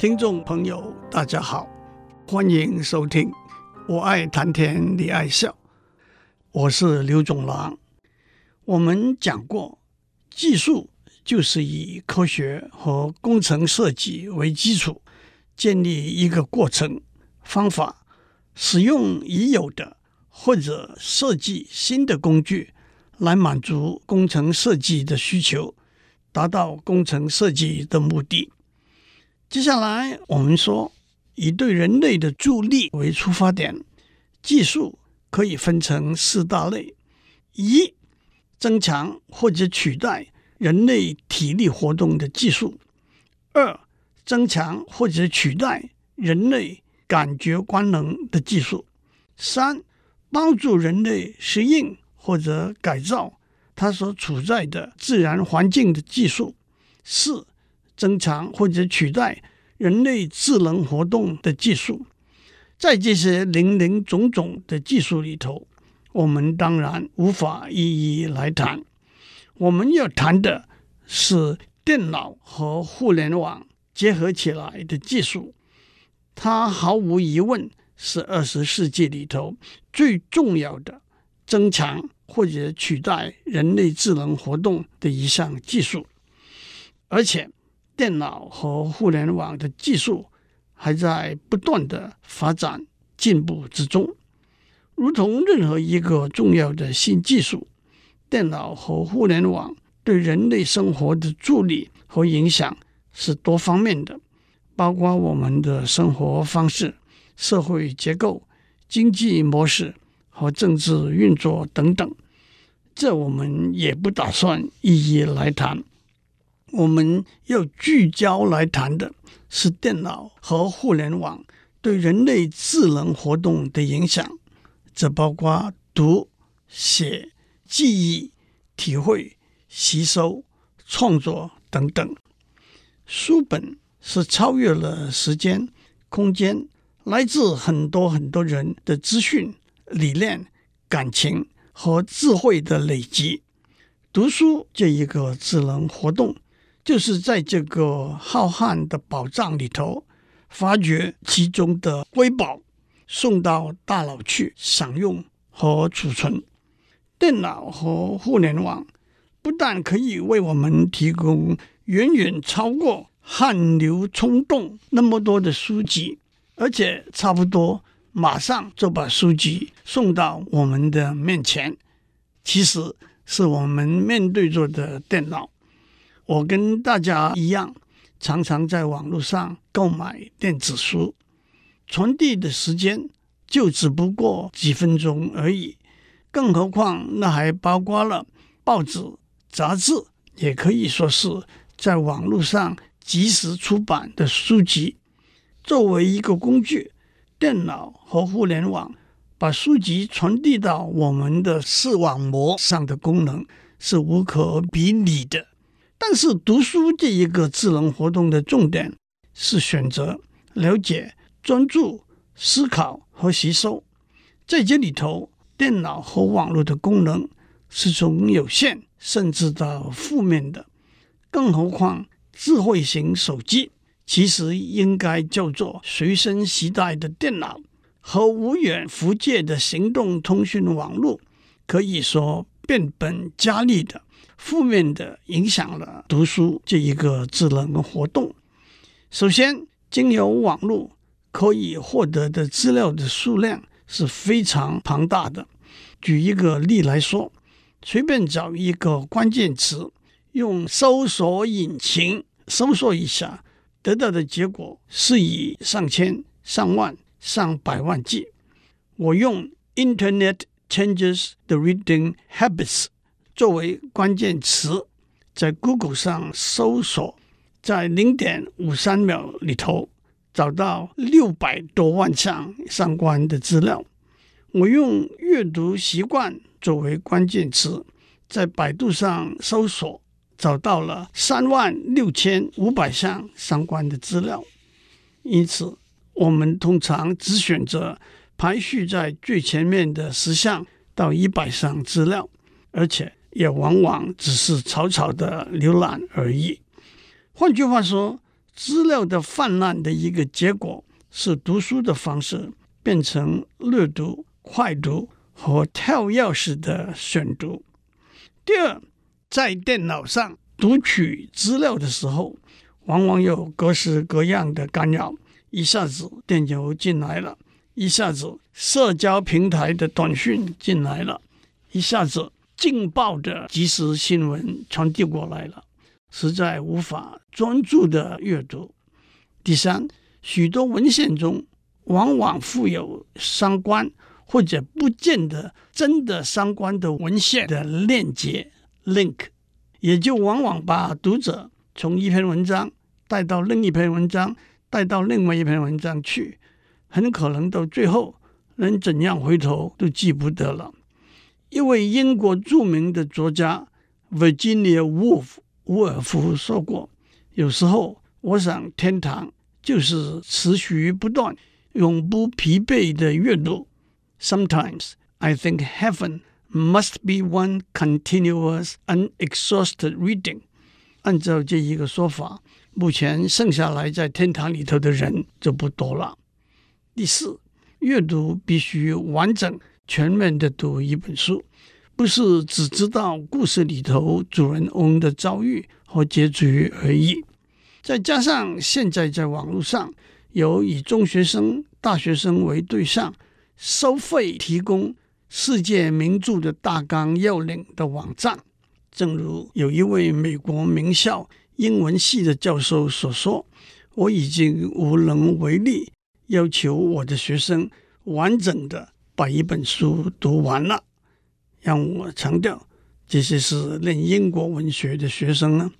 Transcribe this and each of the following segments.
听众朋友，大家好，欢迎收听。我爱谈天，你爱笑。我是刘总郎。我们讲过，技术就是以科学和工程设计为基础，建立一个过程、方法，使用已有的或者设计新的工具来满足工程设计的需求，达到工程设计的目的。接下来，我们说，以对人类的助力为出发点，技术可以分成四大类：一、增强或者取代人类体力活动的技术；二、增强或者取代人类感觉官能的技术；三、帮助人类适应或者改造他所处在的自然环境的技术；四、增强或者取代人类智能活动的技术，在这些林林总总的技术里头，我们当然无法一一来谈。我们要谈的是电脑和互联网结合起来的技术，它毫无疑问是二十世纪里头最重要的增强或者取代人类智能活动的一项技术，而且。电脑和互联网的技术还在不断的发展进步之中，如同任何一个重要的新技术，电脑和互联网对人类生活的助力和影响是多方面的，包括我们的生活方式、社会结构、经济模式和政治运作等等。这我们也不打算一一来谈。我们要聚焦来谈的是电脑和互联网对人类智能活动的影响，这包括读、写、记忆、体会、吸收、创作等等。书本是超越了时间、空间，来自很多很多人的资讯、理念、感情和智慧的累积。读书这一个智能活动。就是在这个浩瀚的宝藏里头，发掘其中的瑰宝，送到大脑去享用和储存。电脑和互联网不但可以为我们提供远远超过汗流冲动那么多的书籍，而且差不多马上就把书籍送到我们的面前。其实是我们面对着的电脑。我跟大家一样，常常在网络上购买电子书，传递的时间就只不过几分钟而已，更何况那还包括了报纸、杂志，也可以说是在网络上及时出版的书籍。作为一个工具，电脑和互联网把书籍传递到我们的视网膜上的功能是无可比拟的。但是读书这一个智能活动的重点是选择、了解、专注、思考和吸收。在这里头，电脑和网络的功能是从有限甚至到负面的。更何况，智慧型手机其实应该叫做随身携带的电脑和无远弗届的行动通讯网络，可以说变本加厉的。负面的影响了读书这一个智能的活动。首先，经由网络可以获得的资料的数量是非常庞大的。举一个例来说，随便找一个关键词，用搜索引擎搜索一下，得到的结果是以上千、上万、上百万计。我用 Internet changes the reading habits。作为关键词，在 Google 上搜索，在零点五三秒里头找到六百多万项相关的资料。我用阅读习惯作为关键词，在百度上搜索，找到了三万六千五百项相关的资料。因此，我们通常只选择排序在最前面的十项到一百项资料，而且。也往往只是草草的浏览而已。换句话说，资料的泛滥的一个结果是读书的方式变成略读、快读和跳跃式的选读。第二，在电脑上读取资料的时候，往往有各式各样的干扰，一下子电邮进来了，一下子社交平台的短讯进来了，一下子劲爆的即时新闻传递过来了，实在无法专注的阅读。第三，许多文献中往往附有相关或者不见得真的相关的文献的链接 （link），也就往往把读者从一篇文章。带到另一篇文章，带到另外一篇文章去，很可能到最后，人怎样回头都记不得了。一位英国著名的作家 Virginia Woolf 伍尔夫说过：“有时候，我想天堂就是持续不断、永不疲惫的阅读。Sometimes I think heaven must be one continuous, unexhausted reading。”按照这一个说法。目前剩下来在天堂里头的人就不多了。第四，阅读必须完整、全面的读一本书，不是只知道故事里头主人翁的遭遇和结局而已。再加上现在在网络上有以中学生、大学生为对象，收费提供世界名著的大纲要领的网站，正如有一位美国名校。英文系的教授所说：“我已经无能为力，要求我的学生完整的把一本书读完了。”让我强调，这些是念英国文学的学生呢。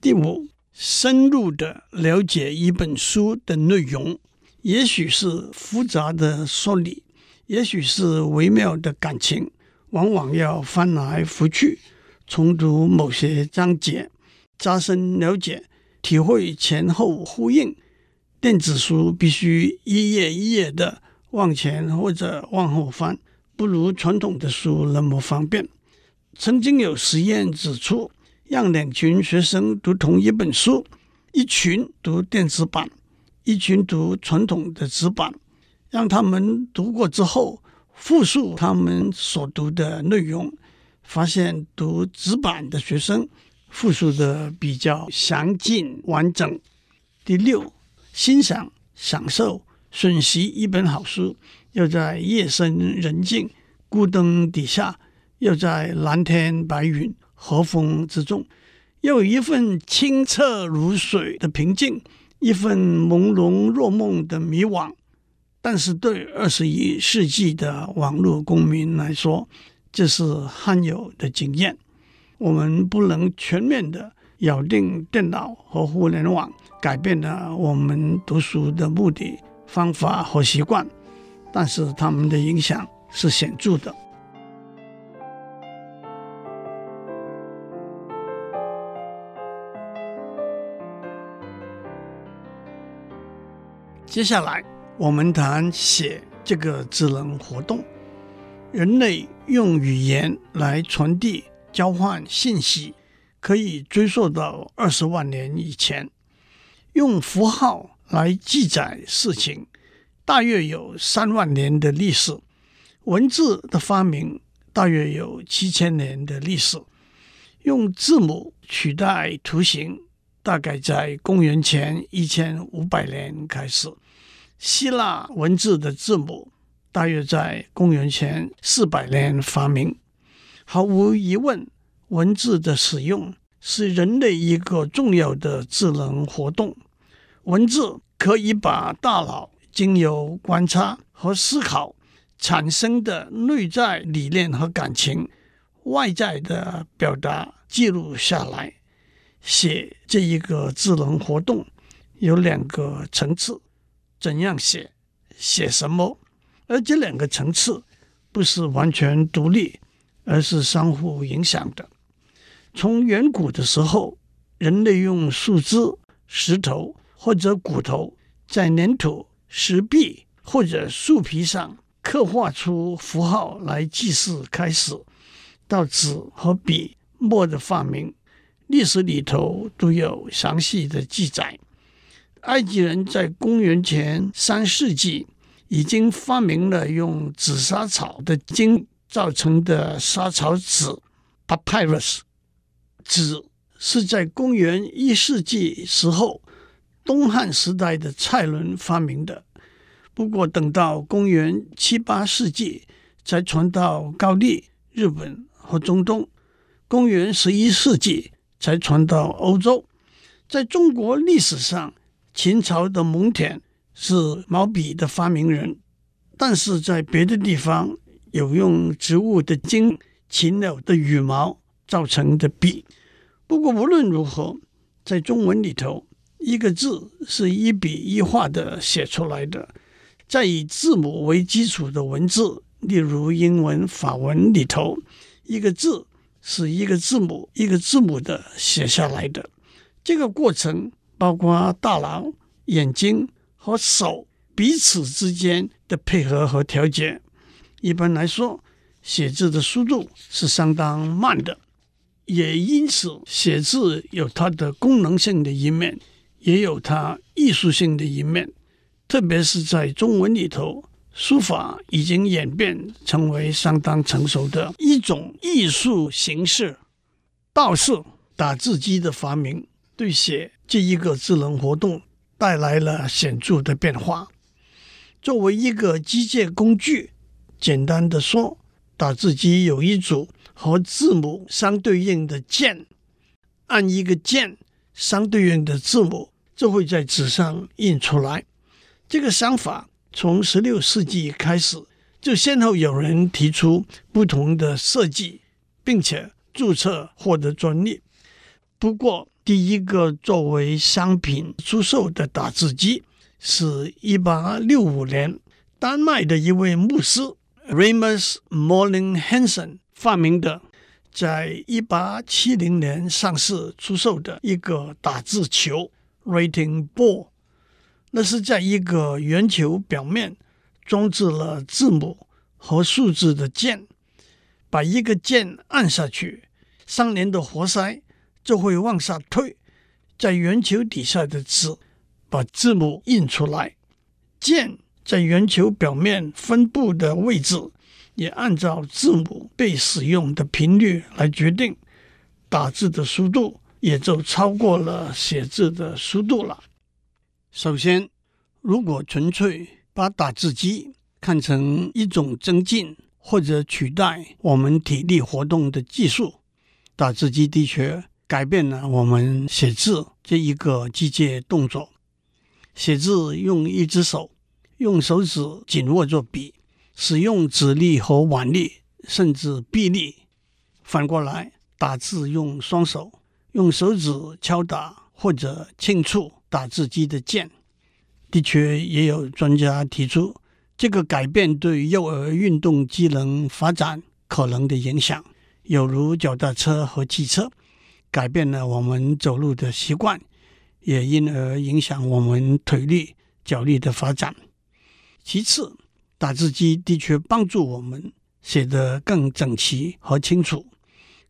第五，深入的了解一本书的内容，也许是复杂的说理，也许是微妙的感情，往往要翻来覆去重读某些章节。加深了解，体会前后呼应。电子书必须一页一页的往前或者往后翻，不如传统的书那么方便。曾经有实验指出，让两群学生读同一本书，一群读电子版，一群读传统的纸版，让他们读过之后复述他们所读的内容，发现读纸版的学生。复述的比较详尽完整。第六，欣赏、享受、吮吸一本好书，要在夜深人静、孤灯底下，要在蓝天白云、和风之中，要有一份清澈如水的平静，一份朦胧若梦的迷惘。但是，对二十一世纪的网络公民来说，这是罕有的经验。我们不能全面的咬定电脑和互联网改变了我们读书的目的、方法和习惯，但是他们的影响是显著的。接下来，我们谈写这个智能活动。人类用语言来传递。交换信息可以追溯到二十万年以前，用符号来记载事情，大约有三万年的历史。文字的发明大约有七千年的历史。用字母取代图形，大概在公元前一千五百年开始。希腊文字的字母大约在公元前四百年发明。毫无疑问，文字的使用是人类一个重要的智能活动。文字可以把大脑经由观察和思考产生的内在理念和感情，外在的表达记录下来。写这一个智能活动有两个层次：怎样写，写什么？而这两个层次不是完全独立。而是相互影响的。从远古的时候，人类用树枝、石头或者骨头在粘土、石壁或者树皮上刻画出符号来记事开始，到纸和笔墨的发明，历史里头都有详细的记载。埃及人在公元前三世纪已经发明了用紫砂草的茎造成的沙草纸 （papyrus）。纸是在公元一世纪时候东汉时代的蔡伦发明的，不过等到公元七八世纪才传到高丽、日本和中东，公元十一世纪才传到欧洲。在中国历史上，秦朝的蒙恬是毛笔的发明人，但是在别的地方有用植物的茎、禽鸟的羽毛造成的笔。不过无论如何，在中文里头，一个字是一笔一画的写出来的，在以字母为基础的文字，例如英文、法文里头，一个字是一个字母一个字母的写下来的。这个过程包括大脑、眼睛和手彼此之间的配合和调节。一般来说，写字的速度是相当慢的，也因此写字有它的功能性的一面，也有它艺术性的一面。特别是在中文里头，书法已经演变成为相当成熟的一种艺术形式。倒是打字机的发明。对写这一个智能活动带来了显著的变化。作为一个机械工具，简单的说，打字机有一组和字母相对应的键，按一个键，相对应的字母就会在纸上印出来。这个想法从十六世纪开始，就先后有人提出不同的设计，并且注册获得专利。不过，第一个作为商品出售的打字机是一八六五年丹麦的一位牧师 Remus Molling Hansen 发明的，在一八七零年上市出售的一个打字球 Writing Ball。那是在一个圆球表面装置了字母和数字的键，把一个键按下去，相连的活塞。就会往下退，在圆球底下的字把字母印出来。键在圆球表面分布的位置也按照字母被使用的频率来决定，打字的速度也就超过了写字的速度了。首先，如果纯粹把打字机看成一种增进或者取代我们体力活动的技术，打字机的确。改变了我们写字这一个机械动作。写字用一只手，用手指紧握着笔，使用指力和腕力，甚至臂力。反过来，打字用双手，用手指敲打或者轻触打字机的键。的确，也有专家提出，这个改变对幼儿运动机能发展可能的影响，有如脚踏车和汽车。改变了我们走路的习惯，也因而影响我们腿力、脚力的发展。其次，打字机的确帮助我们写得更整齐和清楚，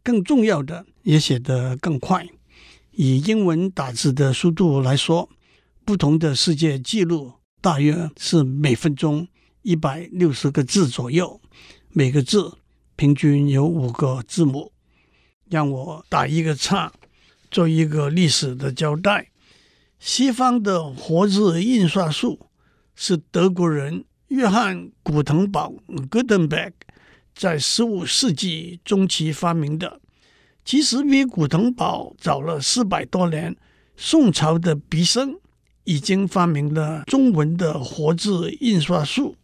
更重要的也写得更快。以英文打字的速度来说，不同的世界纪录大约是每分钟一百六十个字左右，每个字平均有五个字母。让我打一个叉，做一个历史的交代。西方的活字印刷术是德国人约翰·古腾堡 （Gutenberg） 在十五世纪中期发明的。其实比古腾堡早了四百多年。宋朝的毕昇已经发明了中文的活字印刷术。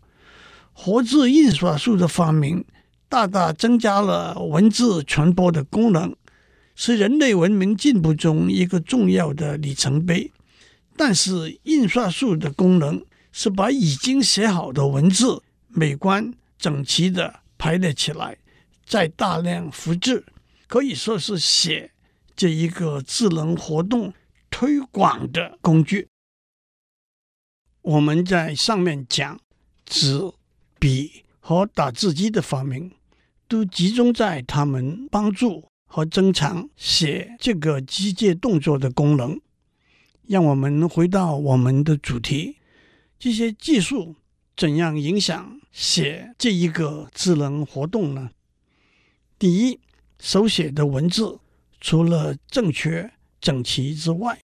活字印刷术的发明，大大增加了文字传播的功能，是人类文明进步中一个重要的里程碑。但是，印刷术的功能是把已经写好的文字美观整齐地排列起来，再大量复制，可以说是写这一个智能活动推广的工具。我们在上面讲纸、笔和打字机的发明。都集中在他们帮助和增强写这个机械动作的功能。让我们回到我们的主题：这些技术怎样影响写这一个智能活动呢？第一，手写的文字除了正确整齐之外，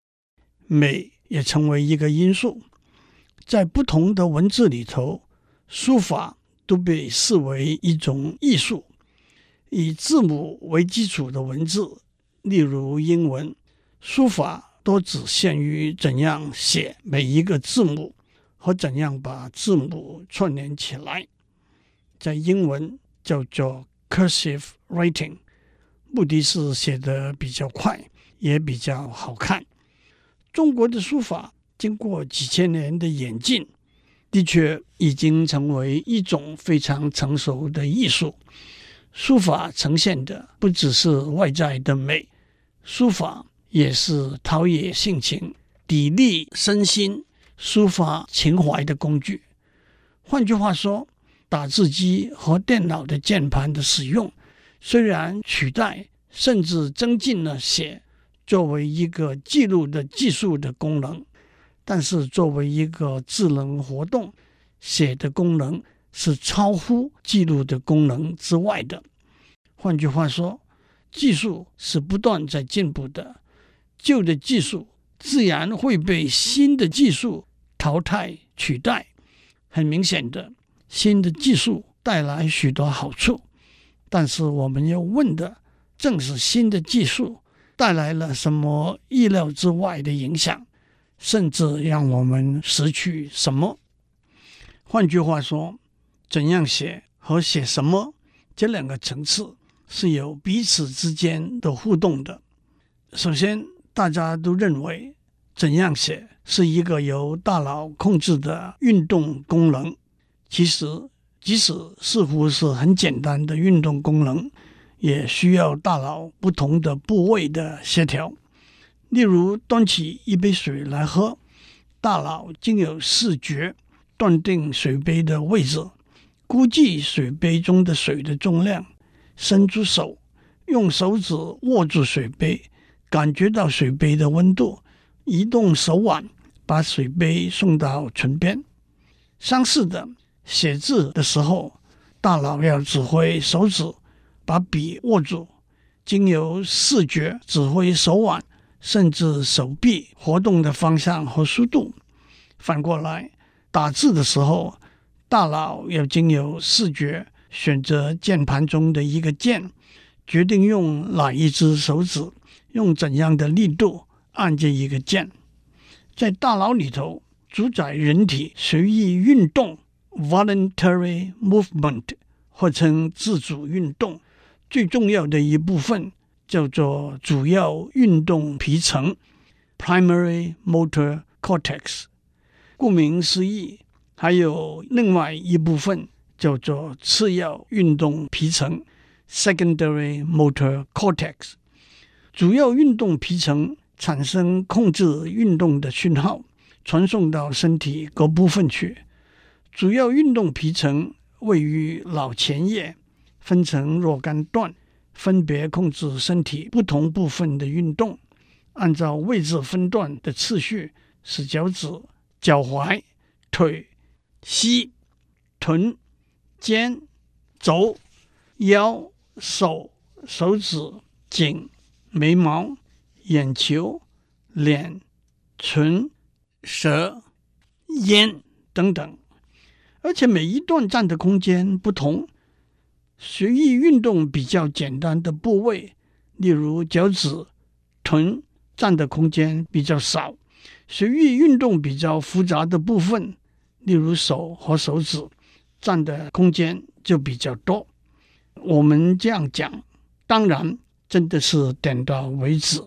美也成为一个因素。在不同的文字里头，书法都被视为一种艺术。以字母为基础的文字，例如英文，书法多只限于怎样写每一个字母和怎样把字母串联起来。在英文叫做 cursive writing，目的是写得比较快，也比较好看。中国的书法。经过几千年的演进，的确已经成为一种非常成熟的艺术。书法呈现的不只是外在的美，书法也是陶冶性情、砥砺身心、抒发情怀的工具。换句话说，打字机和电脑的键盘的使用，虽然取代甚至增进了写作为一个记录的技术的功能。但是，作为一个智能活动，写的功能是超乎记录的功能之外的。换句话说，技术是不断在进步的，旧的技术自然会被新的技术淘汰取代。很明显的，新的技术带来许多好处，但是我们要问的正是新的技术带来了什么意料之外的影响。甚至让我们失去什么？换句话说，怎样写和写什么这两个层次是有彼此之间的互动的。首先，大家都认为怎样写是一个由大脑控制的运动功能。其实，即使似乎是很简单的运动功能，也需要大脑不同的部位的协调。例如，端起一杯水来喝，大脑经有视觉断定水杯的位置，估计水杯中的水的重量，伸出手，用手指握住水杯，感觉到水杯的温度，移动手腕，把水杯送到唇边。相似的，写字的时候，大脑要指挥手指把笔握住，经由视觉指挥手腕。甚至手臂活动的方向和速度。反过来，打字的时候，大脑要经由视觉选择键盘中的一个键，决定用哪一只手指，用怎样的力度按这一个键。在大脑里头，主宰人体随意运动 （voluntary movement） 或称自主运动最重要的一部分。叫做主要运动皮层 （primary motor cortex）。顾名思义，还有另外一部分叫做次要运动皮层 （secondary motor cortex）。主要运动皮层产生控制运动的讯号，传送到身体各部分去。主要运动皮层位于脑前叶，分成若干段。分别控制身体不同部分的运动，按照位置分段的次序是脚趾、脚踝、腿、膝、臀、肩、肘、腰、手、手指、颈、眉毛、眼球、脸、唇、舌、咽等等，而且每一段占的空间不同。随意运动比较简单的部位，例如脚趾、臀，占的空间比较少；随意运动比较复杂的部分，例如手和手指，占的空间就比较多。我们这样讲，当然真的是点到为止。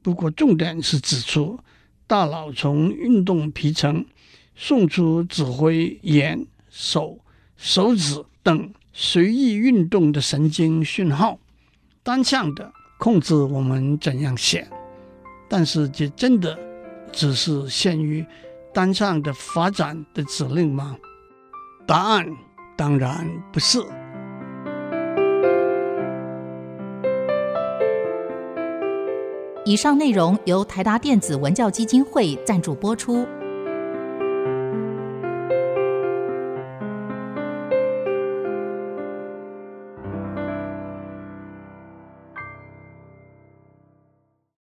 不过重点是指出，大脑从运动皮层送出指挥眼、手、手指等。随意运动的神经讯号，单向的控制我们怎样写，但是这真的只是限于单向的发展的指令吗？答案当然不是。以上内容由台达电子文教基金会赞助播出。